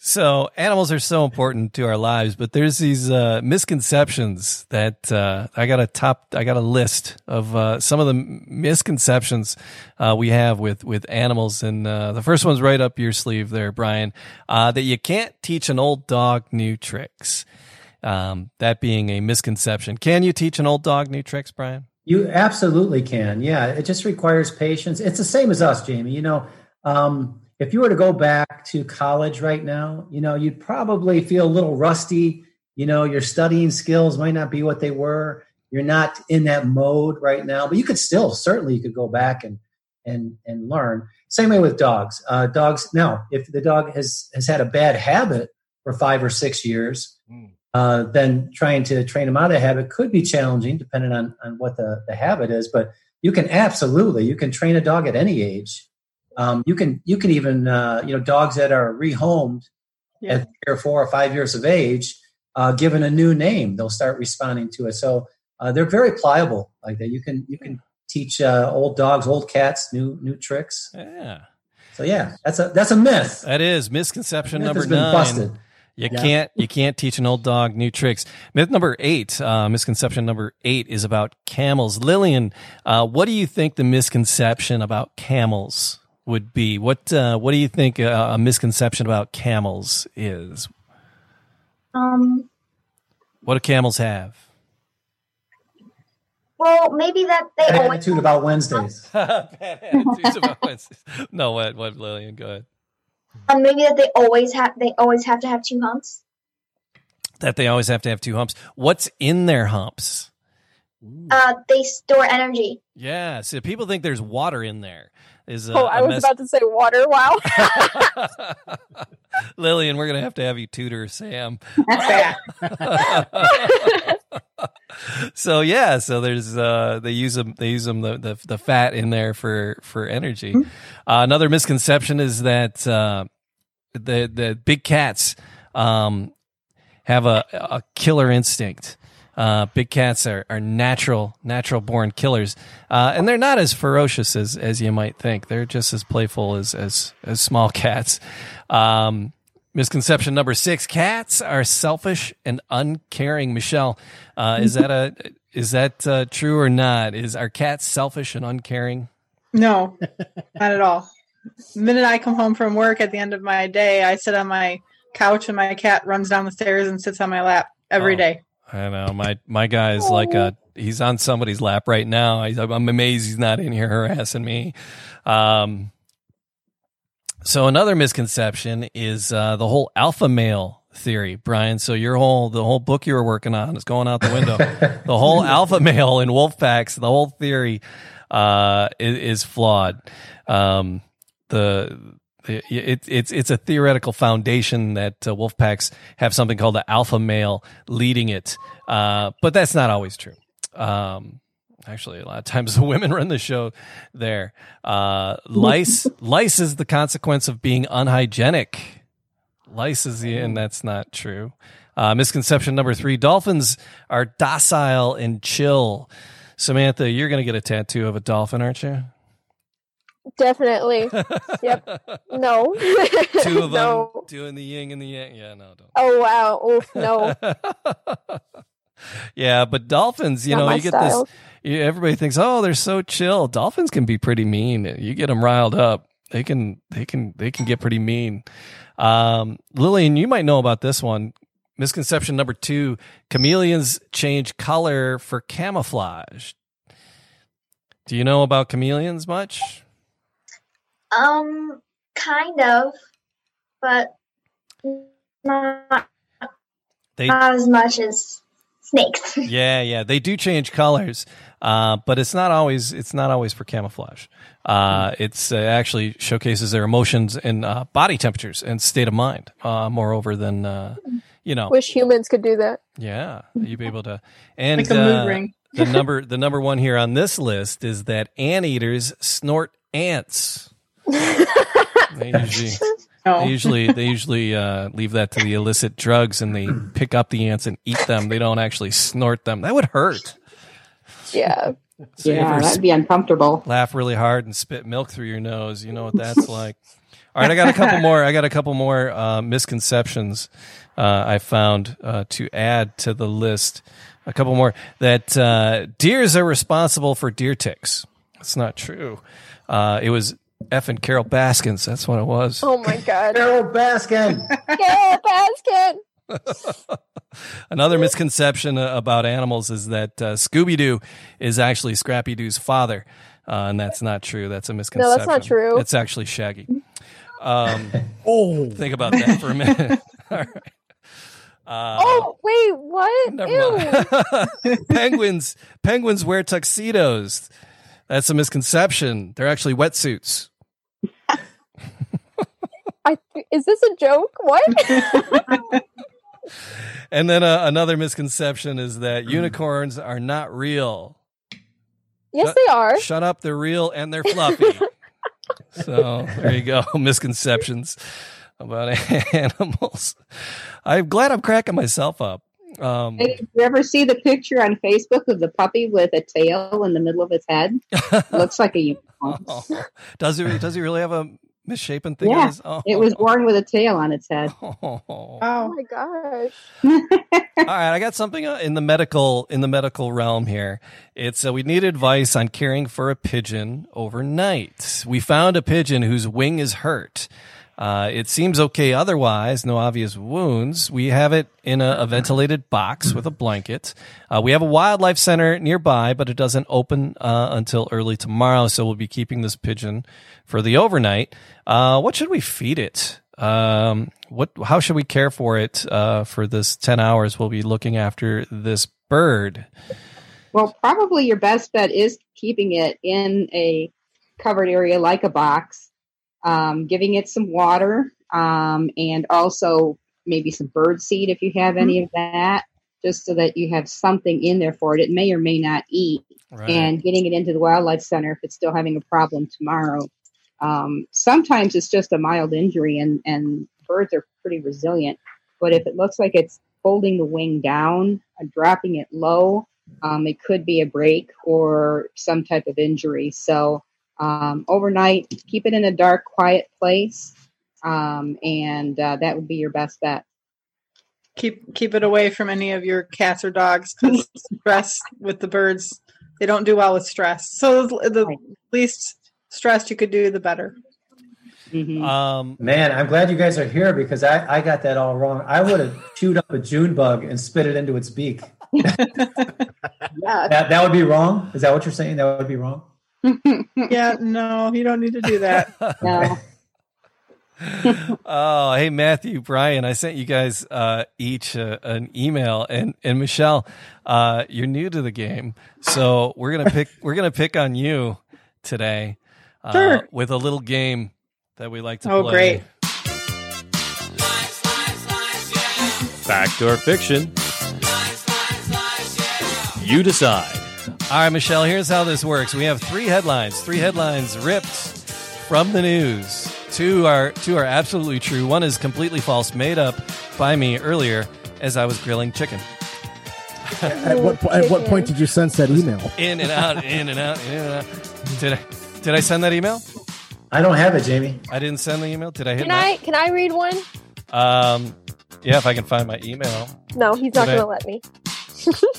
[SPEAKER 2] So. Animals are so important to our lives, but there's these uh, misconceptions that uh, I got a top. I got a list of uh, some of the misconceptions uh, we have with with animals, and uh, the first one's right up your sleeve there, Brian. Uh, that you can't teach an old dog new tricks. Um, that being a misconception. Can you teach an old dog new tricks, Brian?
[SPEAKER 3] You absolutely can. Yeah, it just requires patience. It's the same as us, Jamie. You know, um, if you were to go back to college right now, you know, you'd probably feel a little rusty. You know, your studying skills might not be what they were. You're not in that mode right now, but you could still certainly you could go back and and and learn. Same way with dogs. Uh, dogs. Now, if the dog has has had a bad habit for five or six years, uh, then trying to train them out of habit could be challenging depending on, on what the, the habit is. But you can absolutely you can train a dog at any age. Um, you can you can even uh, you know dogs that are rehomed
[SPEAKER 7] Yeah.
[SPEAKER 3] at three or four or five years of age, uh, given a new name, they'll start responding to it. So uh, they're very pliable like that. You can you can teach uh, old dogs, old cats new new tricks.
[SPEAKER 2] Yeah,
[SPEAKER 3] So yeah, that's a that's a myth.
[SPEAKER 2] that is misconception
[SPEAKER 3] Myth
[SPEAKER 2] number nine.
[SPEAKER 3] busted.
[SPEAKER 2] You
[SPEAKER 4] Yeah.
[SPEAKER 2] can't you can't teach an old dog new tricks. Myth number eight, uh, misconception number eight is about camels. Lillian, uh, what do you think the misconception about camels would be? What uh, what do you think uh, a misconception about camels is?
[SPEAKER 5] Um,
[SPEAKER 2] What do camels have?
[SPEAKER 5] well, maybe that they
[SPEAKER 3] Bad
[SPEAKER 5] always
[SPEAKER 3] attitude about Wednesdays.
[SPEAKER 2] Bad attitudes about Wednesdays. No, what what Lillian? Go ahead.
[SPEAKER 5] um, maybe that they always have they always have to have two humps.
[SPEAKER 2] That they always have to have two humps. What's in their humps?
[SPEAKER 5] Uh, they store energy.
[SPEAKER 2] Yeah, so people think there's water in there. Is a,
[SPEAKER 8] oh, I
[SPEAKER 2] a
[SPEAKER 8] was
[SPEAKER 2] mis-
[SPEAKER 8] about to say water. Wow.
[SPEAKER 2] Lillian, we're gonna have to have you tutor Sam. so yeah, so there's uh they use them they use them the, the the fat in there for for energy. Uh, another misconception is that uh, the the big cats um have a a killer instinct. Uh, big cats are, are natural natural born killers, uh, and they're not as ferocious as, as you might think. They're just as playful as as, as small cats. Um, misconception number six: cats are selfish and uncaring. Michelle, uh, is that a is that uh, true or not? Is are cats selfish and uncaring?
[SPEAKER 7] No, not at all. the minute I come home from work at the end of my day, I sit on my couch and my cat runs down the stairs and sits on my lap every
[SPEAKER 2] Oh.
[SPEAKER 7] day.
[SPEAKER 2] I know my my guy's like a he's on somebody's lap right now. I, I'm amazed he's not in here harassing me. Um, so another misconception is uh, the whole alpha male theory, Brian. So your whole the whole book you were working on is going out the window. the whole alpha male in wolf packs, the whole theory uh, is, is flawed. Um, the it, it, it's it's a theoretical foundation that uh, wolf packs have something called the alpha male leading it, uh, but that's not always true. Um, actually, a lot of times the women run the show there. Uh, lice lice is the consequence of being unhygienic. Lice is the, and that's not true. Uh, misconception number three: dolphins are docile and chill. Samantha, you're going to get a tattoo of a dolphin, aren't you?
[SPEAKER 8] Definitely. Yep. No.
[SPEAKER 2] Two of them
[SPEAKER 8] no.
[SPEAKER 2] doing the yin and the yang. Yeah, no, don't.
[SPEAKER 8] Oh wow. Oof, no.
[SPEAKER 2] yeah, but dolphins, you
[SPEAKER 8] Not
[SPEAKER 2] know, you get
[SPEAKER 8] style.
[SPEAKER 2] this. You, everybody thinks, oh, they're so chill. Dolphins can be pretty mean. You get them riled up, they can, they can, they can get pretty mean. Um, Lillian, you might know about this one. Misconception number two: chameleons change color for camouflage. Do you know about chameleons much?
[SPEAKER 5] Um, kind of, but not,
[SPEAKER 2] They
[SPEAKER 5] not as much as snakes.
[SPEAKER 2] yeah, yeah, they do change colors, uh, but it's not always it's not always for camouflage. Uh, it's uh, actually showcases their emotions and uh, body temperatures and state of mind. Uh, moreover than uh, you know,
[SPEAKER 8] Wish humans could do that.
[SPEAKER 2] yeah, you'd be able to. And
[SPEAKER 7] Like a mood
[SPEAKER 2] uh,
[SPEAKER 7] ring.
[SPEAKER 2] the number the number one here on this list is that anteaters snort ants. They usually
[SPEAKER 7] No.
[SPEAKER 2] they usually they usually uh, leave that to the illicit drugs and they pick up the ants and eat them. They don't actually snort them. That would hurt.
[SPEAKER 8] Yeah.
[SPEAKER 2] So
[SPEAKER 6] yeah, that'd be uncomfortable.
[SPEAKER 2] laugh really hard and spit milk through your nose. You know what that's like. All right, I got a couple more. I got a couple more uh, misconceptions uh, I found uh, to add to the list. A couple more that uh, deers are responsible for deer ticks. That's not true. Uh, it was F and Carol Baskins. That's what it was.
[SPEAKER 8] Oh my god.
[SPEAKER 3] Carol Baskin.
[SPEAKER 8] Carol Baskin.
[SPEAKER 2] Another misconception uh, about animals is that uh, Scooby Doo is actually Scrappy Doo's father, uh, and that's not true. That's a misconception.
[SPEAKER 8] No, that's not true.
[SPEAKER 2] It's actually Shaggy. Um, oh, think about that for a minute. All right. Uh,
[SPEAKER 8] Oh wait, what?
[SPEAKER 2] never
[SPEAKER 8] Ew.
[SPEAKER 2] mind. penguins, penguins wear tuxedos. That's a misconception. They're actually wetsuits.
[SPEAKER 8] I is this a joke? What?
[SPEAKER 2] And then uh, another misconception is that unicorns are not real.
[SPEAKER 8] yes, they are.
[SPEAKER 2] Shut up, they're real and they're fluffy. so there you go, misconceptions about animals. I'm glad I'm cracking myself up. Um,
[SPEAKER 6] Hey, Did you ever see the picture on Facebook of the puppy with a tail in the middle of its head? Looks like a unicorn.
[SPEAKER 2] oh, does it? Does he really have a misshapen thing?
[SPEAKER 6] Yeah,
[SPEAKER 2] his- oh,
[SPEAKER 6] It was born with a tail on its head.
[SPEAKER 2] Oh.
[SPEAKER 8] Oh
[SPEAKER 7] Oh,
[SPEAKER 8] my gosh.
[SPEAKER 2] All right, I got something uh, in the medical in the medical realm here. It's uh, we need advice on caring for a pigeon overnight. We found a pigeon whose wing is hurt. Uh, it seems okay otherwise, no obvious wounds. We have it in a, a ventilated box with a blanket. Uh, we have a wildlife center nearby, but it doesn't open uh, until early tomorrow, so we'll be keeping this pigeon for the overnight. Uh, what should we feed it? Um, what? How should we care for it uh, for this ten hours? We'll be looking after this bird.
[SPEAKER 6] Well, probably your best bet is keeping it in a covered area like a box, um, giving it some water, um, and also maybe some bird seed if you have any of that, just so that you have something in there for it. It may or may not eat,
[SPEAKER 2] Right.
[SPEAKER 6] and getting it into the wildlife center if it's still having a problem tomorrow. Um, sometimes it's just a mild injury, and, and birds are pretty resilient. But if it looks like it's folding the wing down, and dropping it low, um, it could be a break or some type of injury. So um, overnight, keep it in a dark, quiet place, um, and uh, that would be your best bet.
[SPEAKER 7] keep keep it away from any of your cats or dogs because stress with the birds they don't do well with stress. So the, the
[SPEAKER 6] Right.
[SPEAKER 7] least stressed you could do, the better.
[SPEAKER 6] Mhm.
[SPEAKER 2] Um,
[SPEAKER 3] Man, I'm glad you guys are here because I, I got that all wrong. I would have chewed up a June bug and spit it into its beak.
[SPEAKER 6] yeah.
[SPEAKER 3] That, that would be wrong. Is that what you're saying? That would be wrong.
[SPEAKER 7] Yeah, no, you don't need to do that.
[SPEAKER 6] No.
[SPEAKER 2] oh, hey Matthew, Brian, I sent you guys uh, each uh, an email, and and Michelle, uh, you're new to the game, so we're gonna pick we're gonna pick on you today uh,
[SPEAKER 7] Sure.
[SPEAKER 2] with a little game that we like to
[SPEAKER 7] Oh,
[SPEAKER 2] play.
[SPEAKER 7] Oh, great.
[SPEAKER 1] Fact or fiction? You decide.
[SPEAKER 2] All right, Michelle, here's how this works. We have three headlines, three headlines ripped from the news. Two are two are absolutely true. One is completely false, made up by me earlier as I was grilling chicken.
[SPEAKER 4] At what, po- at what point did you send that email?
[SPEAKER 2] In and out, in and out, in and out. Did I did I send that email?
[SPEAKER 3] I don't have it, Jamie.
[SPEAKER 2] I didn't send the email. Did I hit
[SPEAKER 8] Can
[SPEAKER 2] that?
[SPEAKER 8] I can I read one?
[SPEAKER 2] Um, yeah, if I can find my email.
[SPEAKER 8] No, he's not
[SPEAKER 2] Did I-
[SPEAKER 8] going to let me.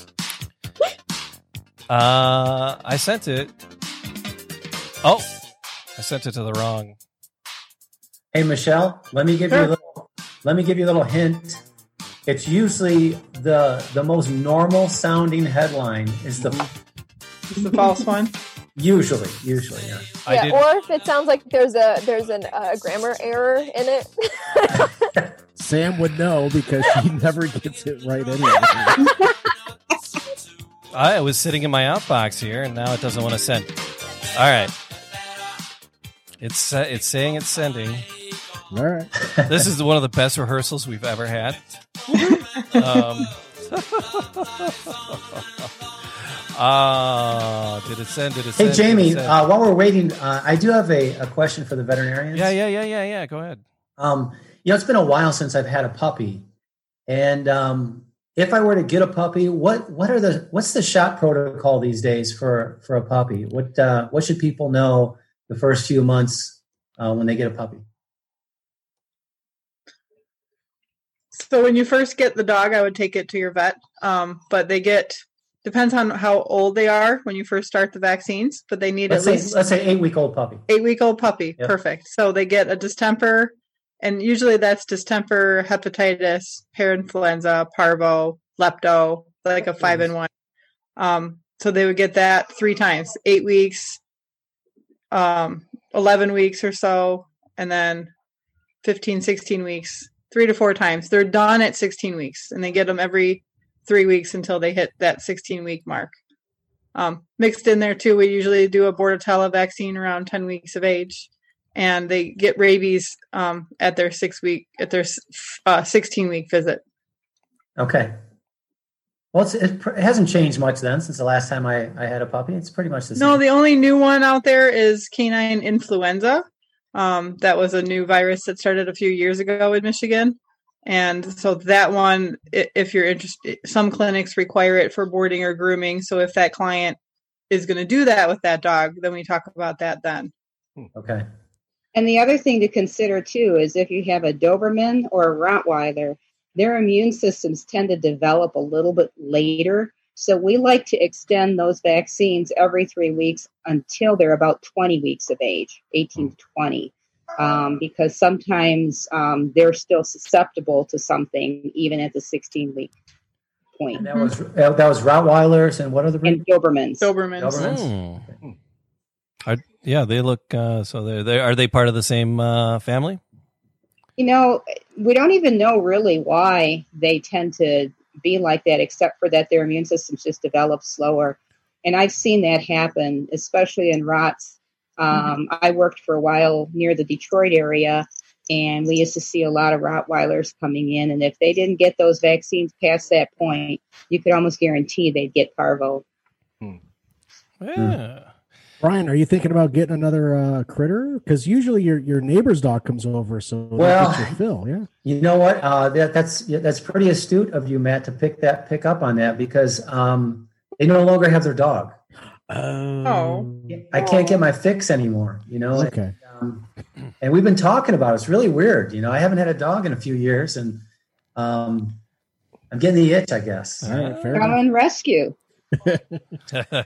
[SPEAKER 2] Uh, I sent it. Oh, I sent it to the wrong.
[SPEAKER 3] Hey, Michelle, let me give you a little. Let me give you a little hint. It's usually the the most normal sounding headline is the
[SPEAKER 7] It's the false one.
[SPEAKER 3] usually usually yeah.
[SPEAKER 2] I
[SPEAKER 8] yeah,
[SPEAKER 2] did.
[SPEAKER 8] or if it sounds like there's a there's an uh, grammar error in it.
[SPEAKER 4] Sam would know because she never gets it right anyway.
[SPEAKER 2] I was sitting in my outbox here, and now it doesn't want to send. All right, it's uh, it's saying it's sending.
[SPEAKER 4] All right.
[SPEAKER 2] This is one of the best rehearsals we've ever had. um, Ah, did it send? Did it
[SPEAKER 3] Hey,
[SPEAKER 2] send? It
[SPEAKER 3] Jamie, uh, while we're waiting, uh, I do have a, a question for the veterinarians.
[SPEAKER 2] yeah, yeah, yeah, yeah, yeah. Go ahead.
[SPEAKER 3] Um, you know, it's been a while since I've had a puppy, and um, if I were to get a puppy, what what are the what's the shot protocol these days for for a puppy? What uh, what should people know the first few months uh, when they get a puppy?
[SPEAKER 7] So when you first get the dog, I would take it to your vet. Um, but they get depends on how old they are when you first start the vaccines. But they need
[SPEAKER 3] Let's
[SPEAKER 7] at
[SPEAKER 3] say
[SPEAKER 7] least
[SPEAKER 3] let's say eight week old puppy.
[SPEAKER 7] eight week old puppy.
[SPEAKER 3] Yep.
[SPEAKER 7] Perfect. So they get a distemper, and usually that's distemper, hepatitis, parainfluenza, parvo, lepto, like a five in one. Um, so they would get that three times, eight weeks, um, 11 weeks or so, and then 15, 16 weeks, three to four times. They're done at 16 weeks, and they get them every three weeks until they hit that 16 week mark. Um, mixed in there too, we usually do a Bordetella vaccine around 10 weeks of age, and they get rabies um, at their six week at their uh, 16 week visit.
[SPEAKER 3] Okay. Well, it's, it, it hasn't changed much then since the last time I, I had a puppy. It's pretty much the same.
[SPEAKER 7] No, the only new one out there is canine influenza. Um, that was a new virus that started a few years ago in Michigan. And so that one, if you're interested, some clinics require it for boarding or grooming. So if that client is going to do that with that dog, then we talk about that then.
[SPEAKER 3] okay.
[SPEAKER 6] And the other thing to consider too is if you have a Doberman or a Rottweiler, their immune systems tend to develop a little bit later. So we like to extend those vaccines every three weeks until they're about 20 weeks of age, 18 to 20, um, because sometimes um, they're still susceptible to something even at the 16 week point.
[SPEAKER 3] And that was uh, that was Rottweilers and what other breed?
[SPEAKER 6] And Dobermans.
[SPEAKER 7] Dobermans.
[SPEAKER 3] Dobermans.
[SPEAKER 2] Hmm. Are, yeah, they look. Uh, so they're, they are they part of the same uh, family?
[SPEAKER 6] You know, we don't even know really why they tend to be like that, except for that their immune systems just develop slower. And I've seen that happen, especially in rots. Um, I worked for a while near the Detroit area, and we used to see a lot of Rottweilers coming in. And if they didn't get those vaccines past that point, you could almost guarantee they'd get parvo.
[SPEAKER 2] Yeah.
[SPEAKER 4] Brian, are you thinking about getting another uh, critter? Because usually your your neighbor's dog comes over, so that
[SPEAKER 3] Well-
[SPEAKER 4] gets your fill. Yeah.
[SPEAKER 3] You know what? Uh, that, that's that's pretty astute of you, Matt, to pick that pick up on that because um, they no longer have their dog.
[SPEAKER 7] Oh.
[SPEAKER 3] I can't get my fix anymore. You know.
[SPEAKER 4] Okay.
[SPEAKER 3] Um, and we've been talking about it. It's really weird. You know, I haven't had a dog in a few years, and um, I'm getting the itch. I guess.
[SPEAKER 4] All right. Fair
[SPEAKER 6] Come
[SPEAKER 4] enough.
[SPEAKER 6] and rescue.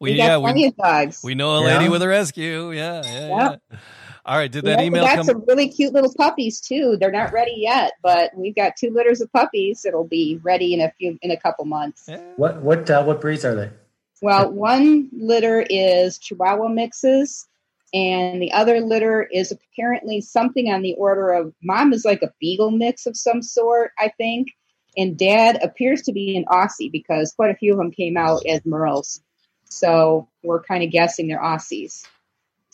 [SPEAKER 2] we
[SPEAKER 6] We got
[SPEAKER 2] yeah
[SPEAKER 6] plenty
[SPEAKER 2] we
[SPEAKER 6] of dogs.
[SPEAKER 2] we know a lady
[SPEAKER 3] Yeah.
[SPEAKER 2] with a rescue. Yeah, yeah,
[SPEAKER 6] Yeah.
[SPEAKER 2] yeah. All right. Did that
[SPEAKER 6] Yeah,
[SPEAKER 2] email
[SPEAKER 6] we got
[SPEAKER 2] come?
[SPEAKER 6] some really cute little puppies too. They're not ready yet, but we've got two litters of puppies. It'll be ready in a few in a couple months.
[SPEAKER 3] What what uh, what breeds are they?
[SPEAKER 6] Well, one litter is Chihuahua mixes, and the other litter is apparently something on the order of mom is like a beagle mix of some sort, I think, and dad appears to be an Aussie because quite a few of them came out as Merles. So we're kind of guessing they're Aussies.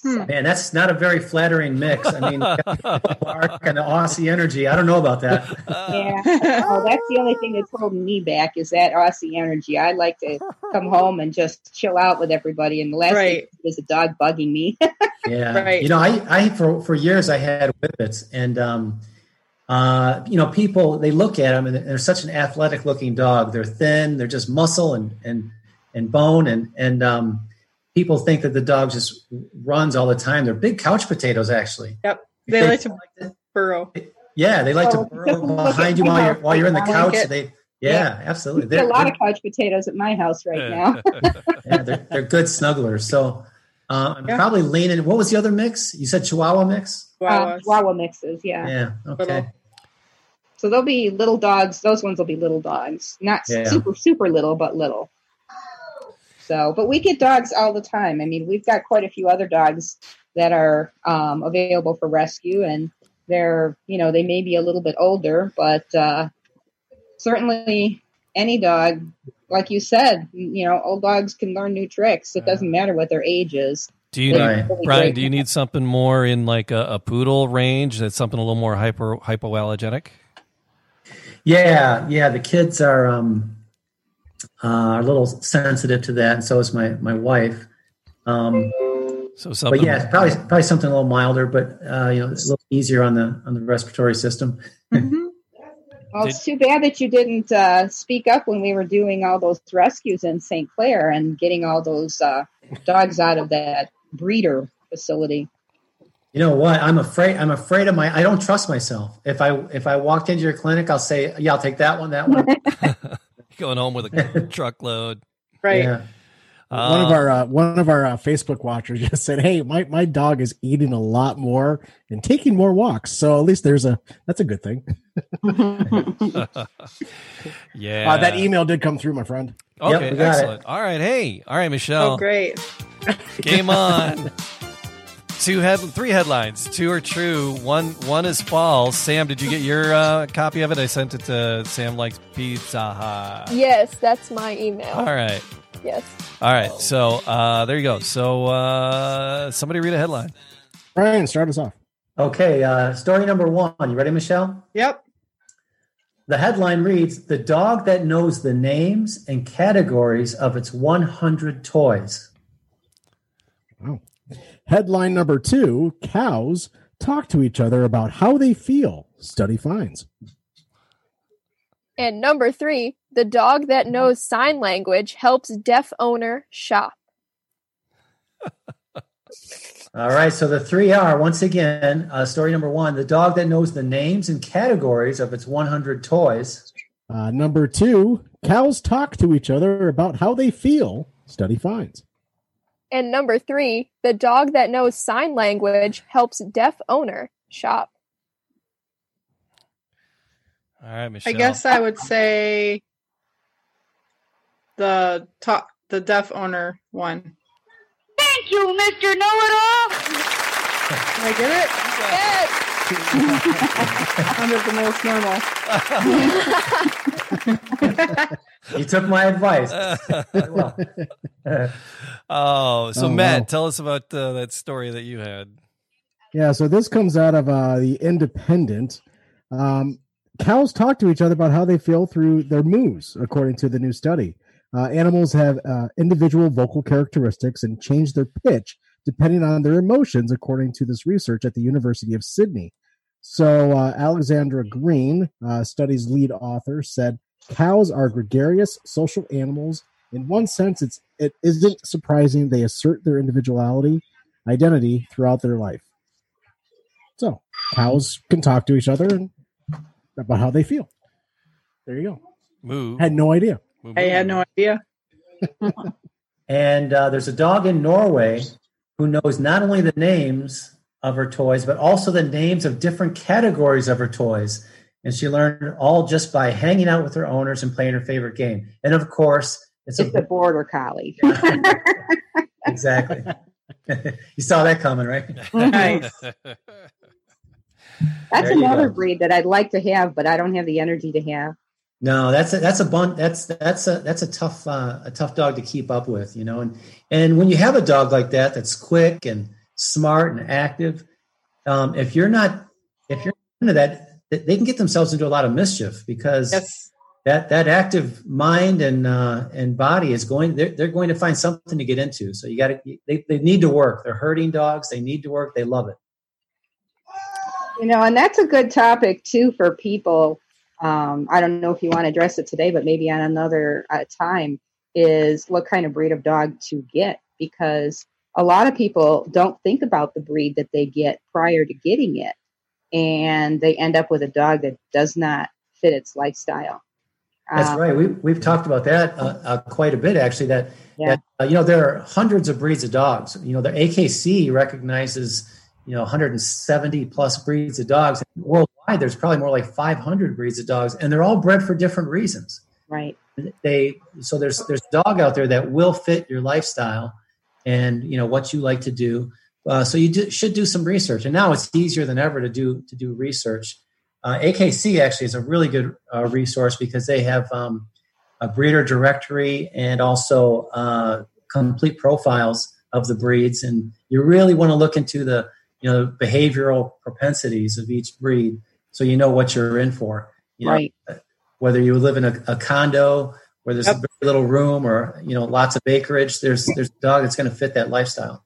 [SPEAKER 3] Man, that's not a very flattering mix. I mean, Clark and the Aussie energy. I don't know about that.
[SPEAKER 6] Yeah. oh, that's the only thing that's holding me back is that Aussie energy. I like to come home and just chill out with everybody. And the last
[SPEAKER 7] Right.
[SPEAKER 6] thing is a dog bugging me.
[SPEAKER 3] Yeah.
[SPEAKER 7] Right.
[SPEAKER 3] You know, I, I for for years I had whippets, and um, uh, you know, people they look at them and they're such an athletic looking dog. They're thin. They're just muscle and and and bone, and and um, people think that the dog just runs all the time. They're big couch potatoes, actually.
[SPEAKER 7] Yep. They like to burrow.
[SPEAKER 3] Yeah, they like
[SPEAKER 6] Oh,
[SPEAKER 3] to burrow behind you while you're while you're in the couch.
[SPEAKER 7] Like.
[SPEAKER 3] They yeah, absolutely.
[SPEAKER 6] There's a lot of couch potatoes at my house right now.
[SPEAKER 3] yeah, they're, they're good snugglers. So uh, I'm
[SPEAKER 7] Yeah.
[SPEAKER 3] probably leaning. What was the other mix? You said Chihuahua mix.
[SPEAKER 6] Uh, Chihuahua mixes, yeah.
[SPEAKER 3] Yeah. Okay.
[SPEAKER 7] Little.
[SPEAKER 6] So they'll be little dogs. Those ones will be little dogs, not
[SPEAKER 3] Yeah.
[SPEAKER 6] super super little, but little. So, but we get dogs all the time. I mean, we've got quite a few other dogs that are um, available for rescue, and they're you know they may be a little bit older, but uh, certainly any dog, like you said, you know, old dogs can learn new tricks. It doesn't matter what their age is.
[SPEAKER 2] Do you
[SPEAKER 3] Right.
[SPEAKER 2] need,
[SPEAKER 6] Really
[SPEAKER 2] Brian? Do you need something more in like a, a poodle range? That's something a little more hyper hypoallergenic.
[SPEAKER 3] Yeah, yeah. The kids are um, uh, are a little sensitive to that, and so is my my wife. Um,
[SPEAKER 2] So something.
[SPEAKER 3] but yeah, probably probably something a little milder, but uh, you know, a little easier on the on the respiratory system.
[SPEAKER 7] Mhm.
[SPEAKER 6] Well, it's too bad that you didn't uh, speak up when we were doing all those rescues in St. Clair and getting all those uh, dogs out of that breeder facility.
[SPEAKER 3] You know what? I'm afraid. I'm afraid of my. I don't trust myself. If I if I walked into your clinic, I'll say, "Yeah, I'll take that one, that one."
[SPEAKER 2] Going home with a truckload.
[SPEAKER 7] Right.
[SPEAKER 3] Yeah.
[SPEAKER 4] one of
[SPEAKER 2] Uh,
[SPEAKER 4] our uh, one of our uh, Facebook watchers just said, "Hey, my my dog is eating a lot more and taking more walks. So at least there's a that's a good thing."
[SPEAKER 2] yeah.
[SPEAKER 4] Uh, that email did come through, my friend.
[SPEAKER 2] Okay,
[SPEAKER 3] we got it.
[SPEAKER 2] excellent. All right, hey, all right, Michelle.
[SPEAKER 7] Oh, great.
[SPEAKER 2] Game on. Two head, three headlines. Two are true. One, one is false. Sam, did you get your uh, copy of it? I sent it to Sam likes pizza. Hut.
[SPEAKER 8] Yes, that's my email.
[SPEAKER 2] All right,
[SPEAKER 8] Yes.
[SPEAKER 2] all right. So uh, there you go. So uh, somebody read a headline.
[SPEAKER 4] Brian, start us off.
[SPEAKER 3] Okay. Uh, story number one. You ready, Michelle?
[SPEAKER 7] Yep.
[SPEAKER 3] The headline reads: "The dog that knows the names and categories of its 100 toys."
[SPEAKER 4] Headline number two: Cows talk to each other about how they feel. Study finds.
[SPEAKER 8] And number three, the dog that knows sign language helps deaf owner shop.
[SPEAKER 3] All right. So the three are once again uh, story number one: the dog that knows the names and categories of its 100 toys.
[SPEAKER 4] Uh, number two: Cows talk to each other about how they feel. Study finds.
[SPEAKER 8] And number three, the dog that knows sign language helps deaf owner shop.
[SPEAKER 2] All right, Michelle.
[SPEAKER 7] I guess I would say the top, the deaf owner one.
[SPEAKER 9] Thank you, Mr. Know-It-All.
[SPEAKER 7] Did I get it?
[SPEAKER 8] Yes.
[SPEAKER 7] Sounded the most normal.
[SPEAKER 3] You took my advice.
[SPEAKER 2] Oh, so
[SPEAKER 4] Oh,
[SPEAKER 2] Matt,
[SPEAKER 4] wow.
[SPEAKER 2] tell us about uh, that story that you had.
[SPEAKER 4] Yeah, so this comes out of uh, the Independent. Um, cows talk to each other about how they feel through their moves, according to the new study. Uh, animals have uh, individual vocal characteristics and change their pitch depending on their emotions, according to this research at the University of Sydney. So, uh, Alexandra Green, uh, study's lead author, said cows are gregarious social animals. In one sense, it's it isn't surprising they assert their individuality, identity throughout their life. So cows can talk to each other and about how they feel. There you go.
[SPEAKER 2] Moo.
[SPEAKER 4] Had no idea.
[SPEAKER 2] Moo,
[SPEAKER 7] I had
[SPEAKER 2] moo.
[SPEAKER 7] no idea.
[SPEAKER 3] And uh, there's a dog in Norway who knows not only the names of her toys, but also the names of different categories of her toys. And she learned all just by hanging out with her owners and playing her favorite game. And of course, it's,
[SPEAKER 6] It's a border collie.
[SPEAKER 3] exactly. you saw that coming, right?
[SPEAKER 7] Nice.
[SPEAKER 6] That's
[SPEAKER 3] There
[SPEAKER 6] another breed that I'd like to have, but I don't have the energy to have.
[SPEAKER 3] No, that's a that's a bun that's that's a that's a tough uh, a tough dog to keep up with, you know. And and when you have a dog like that that's quick and smart and active, um, if you're not if you're into that, they can get themselves into a lot of mischief because
[SPEAKER 7] Yes.
[SPEAKER 3] that that active mind and uh, and body is going they're, they're going to find something to get into. So you got to they they need to work. They're herding dogs. They need to work. They love it.
[SPEAKER 6] You know, and that's a good topic too for people. Um, I don't know if you want to address it today, but maybe on another uh, time is what kind of breed of dog to get because a lot of people don't think about the breed that they get prior to getting it, and they end up with a dog that does not fit its lifestyle.
[SPEAKER 3] That's
[SPEAKER 6] Um,
[SPEAKER 3] right. We, we've talked about that uh, uh, quite a bit, actually. That,
[SPEAKER 6] Yeah.
[SPEAKER 3] that uh, you know, there are hundreds of breeds of dogs. You know, the AKC recognizes you know 170 plus breeds of dogs worldwide. There's probably more like 500 breeds of dogs, and they're all bred for different reasons.
[SPEAKER 6] Right.
[SPEAKER 3] They so there's there's a dog out there that will fit your lifestyle, and you know what you like to do. Uh, so you do, should do some research, and now it's easier than ever to do to do research. Uh, AKC actually is a really good uh, resource because they have um, a breeder directory and also uh, complete profiles of the breeds, and you really want to look into the you know behavioral propensities of each breed, so you know what you're in for. You know,
[SPEAKER 6] Right.
[SPEAKER 3] whether you live in a, a condo where there's
[SPEAKER 7] Yep.
[SPEAKER 3] a very little room or you know lots of acreage, there's there's a dog that's going to fit that lifestyle.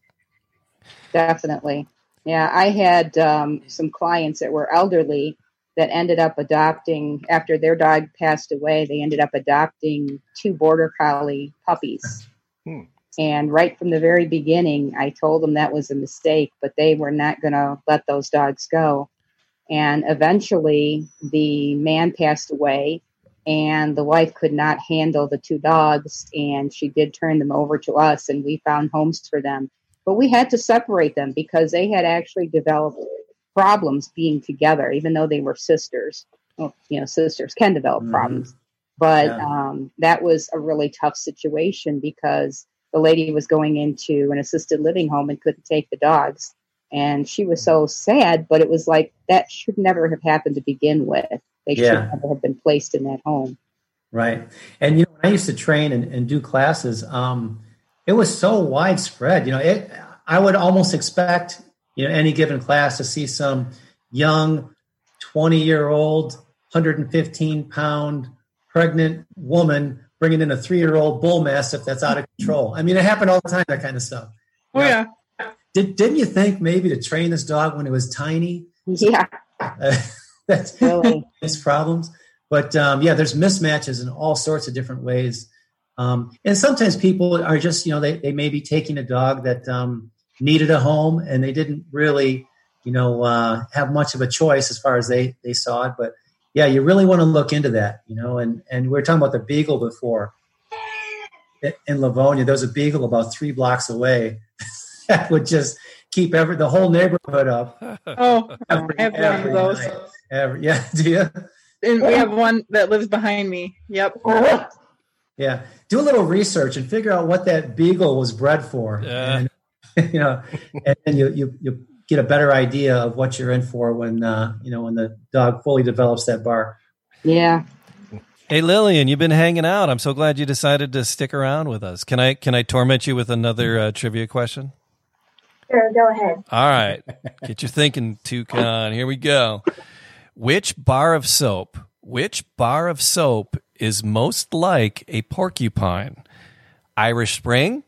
[SPEAKER 6] Definitely. Yeah, I had um, some clients that were elderly that ended up adopting, after their dog passed away, they ended up adopting two border collie puppies.
[SPEAKER 2] Hmm.
[SPEAKER 6] And right from the very beginning, I told them that was a mistake, but they were not going to let those dogs go. And eventually, the man passed away, and the wife could not handle the two dogs, and she did turn them over to us, and we found homes for them but we had to separate them because they had actually developed problems being together, even though they were sisters. Well, you know, sisters can develop
[SPEAKER 3] Mhm.
[SPEAKER 6] problems, but
[SPEAKER 3] Yeah.
[SPEAKER 6] um, that was a really tough situation because the lady was going into an assisted living home and couldn't take the dogs, and she was so sad. But it was like that should never have happened to begin with. They should never have been placed in that home.
[SPEAKER 3] Right. And you know, when I used to train and, and do classes, um, it was so widespread. You know, it I would almost expect, you know, any given class to see some young 20 year old, 115 pound pregnant woman bringing in a three year old bull mastiff that's out of control. I mean, it happened all the time, that kind of stuff.
[SPEAKER 7] Oh yeah.
[SPEAKER 3] Did, didn't you think maybe to train this dog when it was tiny?
[SPEAKER 6] Yeah,
[SPEAKER 3] Uh, that's
[SPEAKER 6] really.
[SPEAKER 3] these problems. But um, yeah, there's mismatches in all sorts of different ways. Um, and sometimes people are just, you know, they, they may be taking a dog that um, needed a home and they didn't really, you know, uh, have much of a choice as far as they, they saw it. But yeah, you really want to look into that, you know, and, and we were talking about the beagle before. In Livonia, there was a beagle about three blocks away that would just keep every the whole neighborhood up.
[SPEAKER 7] Oh,
[SPEAKER 3] Every,
[SPEAKER 7] I have one of those.
[SPEAKER 3] night. Every, yeah, do you?
[SPEAKER 7] And we have one that lives behind me. Yep.
[SPEAKER 3] Yeah, do a little research and figure out what that beagle was bred for,
[SPEAKER 2] Yeah.
[SPEAKER 3] and you know, and then you you you get a better idea of what you're in for when uh, you know when the dog fully develops that bar.
[SPEAKER 6] Yeah.
[SPEAKER 2] Hey Lillian, you've been hanging out. I'm so glad you decided to stick around with us. Can I can I torment you with another uh, trivia question?
[SPEAKER 5] Sure, go ahead.
[SPEAKER 2] All right. Get your thinking, Toucan. Here we go. Which bar of soap, which bar of soap is most like a porcupine? Irish Spring,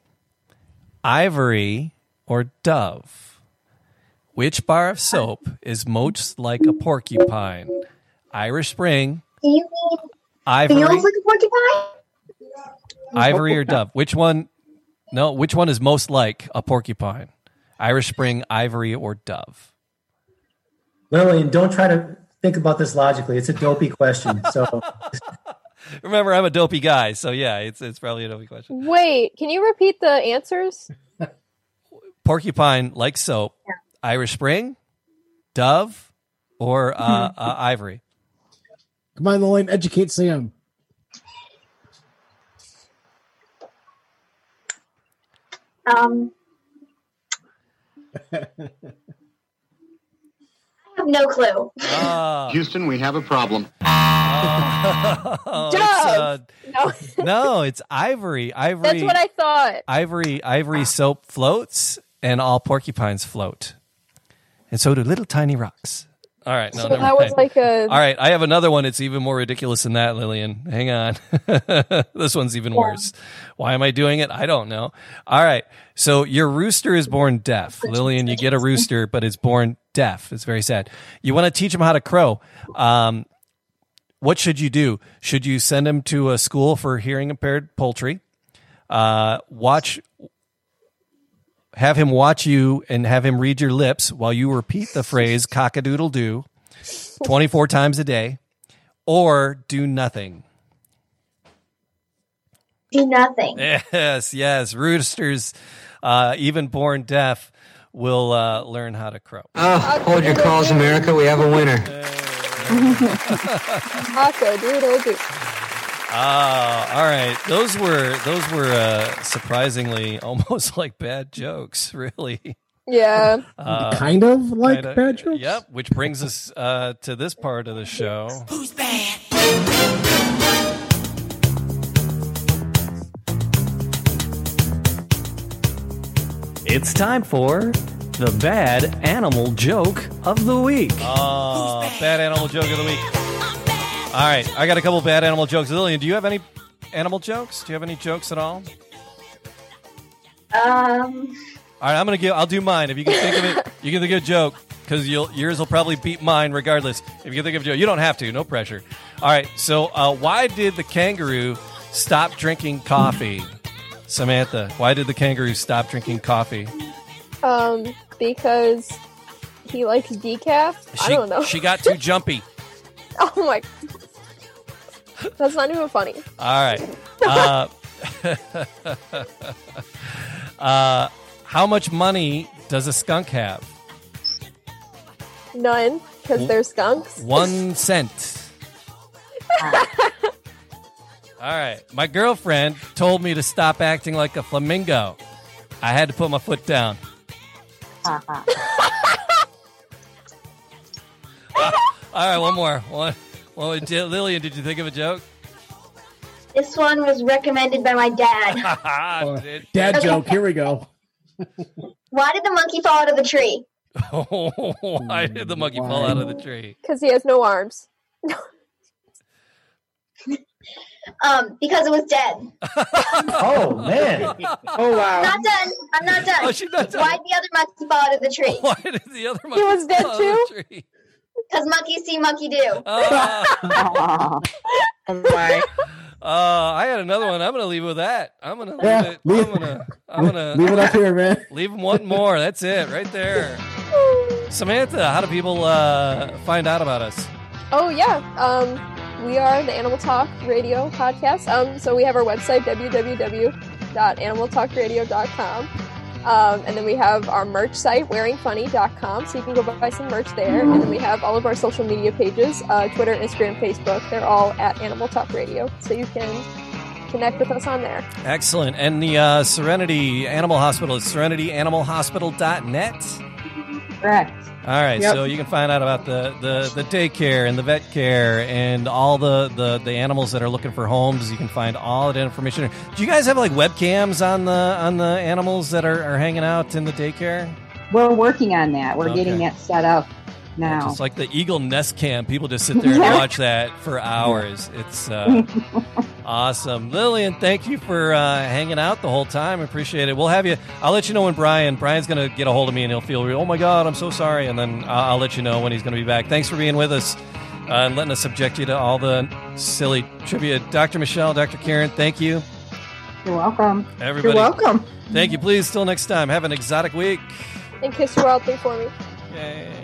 [SPEAKER 2] Ivory, or Dove? Which bar of soap is most like a porcupine? Irish Spring,
[SPEAKER 5] Do you mean
[SPEAKER 2] Ivory,
[SPEAKER 5] feels like a porcupine?
[SPEAKER 2] Ivory, or Dove? Which one? No, which one is most like a porcupine? Irish Spring, Ivory, or Dove?
[SPEAKER 3] Lillian, don't try to think about this logically. It's a dopey question. So
[SPEAKER 2] Remember, I'm a dopey guy, so yeah, it's it's probably a dopey question.
[SPEAKER 8] Wait, can you repeat the answers?
[SPEAKER 2] Porcupine like soap, Irish Spring, Dove, or uh, uh, Ivory?
[SPEAKER 4] Come on, Lillian, educate Sam.
[SPEAKER 5] Um, I have no clue.
[SPEAKER 2] Ah.
[SPEAKER 10] Houston, we have a problem.
[SPEAKER 2] Oh, it's, uh,
[SPEAKER 8] No,
[SPEAKER 2] no, it's Ivory. Ivory.
[SPEAKER 8] that's what I thought.
[SPEAKER 2] Ivory. Ivory soap floats, and all porcupines float, and so do little tiny rocks. All right, no,
[SPEAKER 8] so
[SPEAKER 2] never
[SPEAKER 8] that was
[SPEAKER 2] mind.
[SPEAKER 8] like a.
[SPEAKER 2] All right, I have another one. It's even more ridiculous than that, Lillian. Hang on. this one's even worse. Why am I doing it? I don't know. All right. So your rooster is born deaf. Lillian, you get a rooster, but it's born deaf. It's very sad. You want to teach him how to crow. Um, what should you do? Should you send him to a school for hearing impaired poultry? Uh, watch have him watch you and have him read your lips while you repeat the phrase cock-a-doodle doo 24 times a day or do nothing.
[SPEAKER 5] Do nothing.
[SPEAKER 2] Yes, yes. Roosters, uh, even born deaf, will uh, learn how to crow.
[SPEAKER 11] Oh, hold your calls, America. We have a winner.
[SPEAKER 8] Taco doodle doo.
[SPEAKER 2] Ah, all right. Those were those were uh, surprisingly almost like bad jokes, really.
[SPEAKER 8] Yeah.
[SPEAKER 2] Uh,
[SPEAKER 4] kind of like
[SPEAKER 2] kinda-
[SPEAKER 4] bad jokes.
[SPEAKER 2] Yep, which brings us uh, to this part of the show.
[SPEAKER 12] Who's bad?
[SPEAKER 13] It's time for the bad animal joke of the week.
[SPEAKER 2] Oh, bad animal joke of the week. All right, I got a couple bad animal jokes. Lillian, do you have any animal jokes? Do you have any jokes at all?
[SPEAKER 5] Um,
[SPEAKER 2] All right, I'm gonna give. I'll do mine. If you can think of it, you can think of a joke because yours will probably beat mine regardless. If you can think of a joke, you don't have to. No pressure. All right. So, uh, why did the kangaroo stop drinking coffee? Samantha, why did the kangaroo stop drinking coffee?
[SPEAKER 8] Um, because he likes decaf. I
[SPEAKER 2] She,
[SPEAKER 8] don't know.
[SPEAKER 2] She got too jumpy.
[SPEAKER 8] oh my. That's not even funny.
[SPEAKER 2] All right. Uh, uh, how much money does a skunk have?
[SPEAKER 8] None, because they're skunks.
[SPEAKER 2] One cent. All right. My girlfriend told me to stop acting like a flamingo. I had to put my foot down. All right, one more. One. Well, did, Lillian, did you think of a joke?
[SPEAKER 5] this one was recommended by my dad.
[SPEAKER 2] Did-
[SPEAKER 4] Dad joke. Here we go.
[SPEAKER 5] Why did the monkey fall out of the tree?
[SPEAKER 2] Why did the monkey fall out of the tree?
[SPEAKER 8] Because he has no arms.
[SPEAKER 5] Um, because it was dead.
[SPEAKER 3] Oh man.
[SPEAKER 6] Oh
[SPEAKER 5] I'm
[SPEAKER 6] wow.
[SPEAKER 5] not done. I'm not done.
[SPEAKER 2] Oh, she's not done.
[SPEAKER 5] Why did the other monkey fall out of the tree?
[SPEAKER 2] Why did the other monkey
[SPEAKER 8] was dead
[SPEAKER 2] fall out of the tree?
[SPEAKER 5] Because monkeys see monkey do.
[SPEAKER 6] Oh my.
[SPEAKER 2] Uh, I had another one. I'm gonna leave with that. I'm gonna leave
[SPEAKER 4] Yeah,
[SPEAKER 2] it.
[SPEAKER 4] leave-
[SPEAKER 2] I'm gonna. I'm gonna
[SPEAKER 4] Leave it up here, man.
[SPEAKER 2] leave 'em one more. That's it, right there. Samantha, how do people uh, find out about us?
[SPEAKER 8] Oh yeah. Um, we are the Animal Talk Radio podcast. Um, so we have our website www.animaltalkradio.com. Um, and then we have our merch site, wearingfunny.com, so you can go buy some merch there. And then we have all of our social media pages, uh, Twitter, Instagram, Facebook. They're all at Animal Talk Radio, so you can connect with us on there.
[SPEAKER 2] Excellent. And the uh, Serenity Animal Hospital is serenityanimalhospital.net.
[SPEAKER 6] Correct.
[SPEAKER 2] All right,
[SPEAKER 6] Yep.
[SPEAKER 2] so you can find out about the, the, the daycare and the vet care and all the, the, the animals that are looking for homes. You can find all that information. Do you guys have like webcams on the on the animals that are, are hanging out in the daycare?
[SPEAKER 6] We're working on that. We're getting
[SPEAKER 2] Okay.
[SPEAKER 6] that set up now.
[SPEAKER 2] Just like the Eagle Nest Cam, people just sit there and watch that for hours. It's uh, awesome. Lillian, thank you for uh, hanging out the whole time. I appreciate it. We'll have you. I'll let you know when Brian. Brian's going to get a hold of me and he'll feel, real. oh my God, I'm so sorry. And then I'll, I'll let you know when he's going to be back. Thanks for being with us uh, and letting us subject you to all the silly trivia. Dr. Michelle, Dr. Karen, thank you.
[SPEAKER 6] You're welcome.
[SPEAKER 2] Everybody,
[SPEAKER 6] You're welcome.
[SPEAKER 2] Thank you. Please, till next time, have an exotic week.
[SPEAKER 8] And kiss your wild thing for me.
[SPEAKER 2] Yay.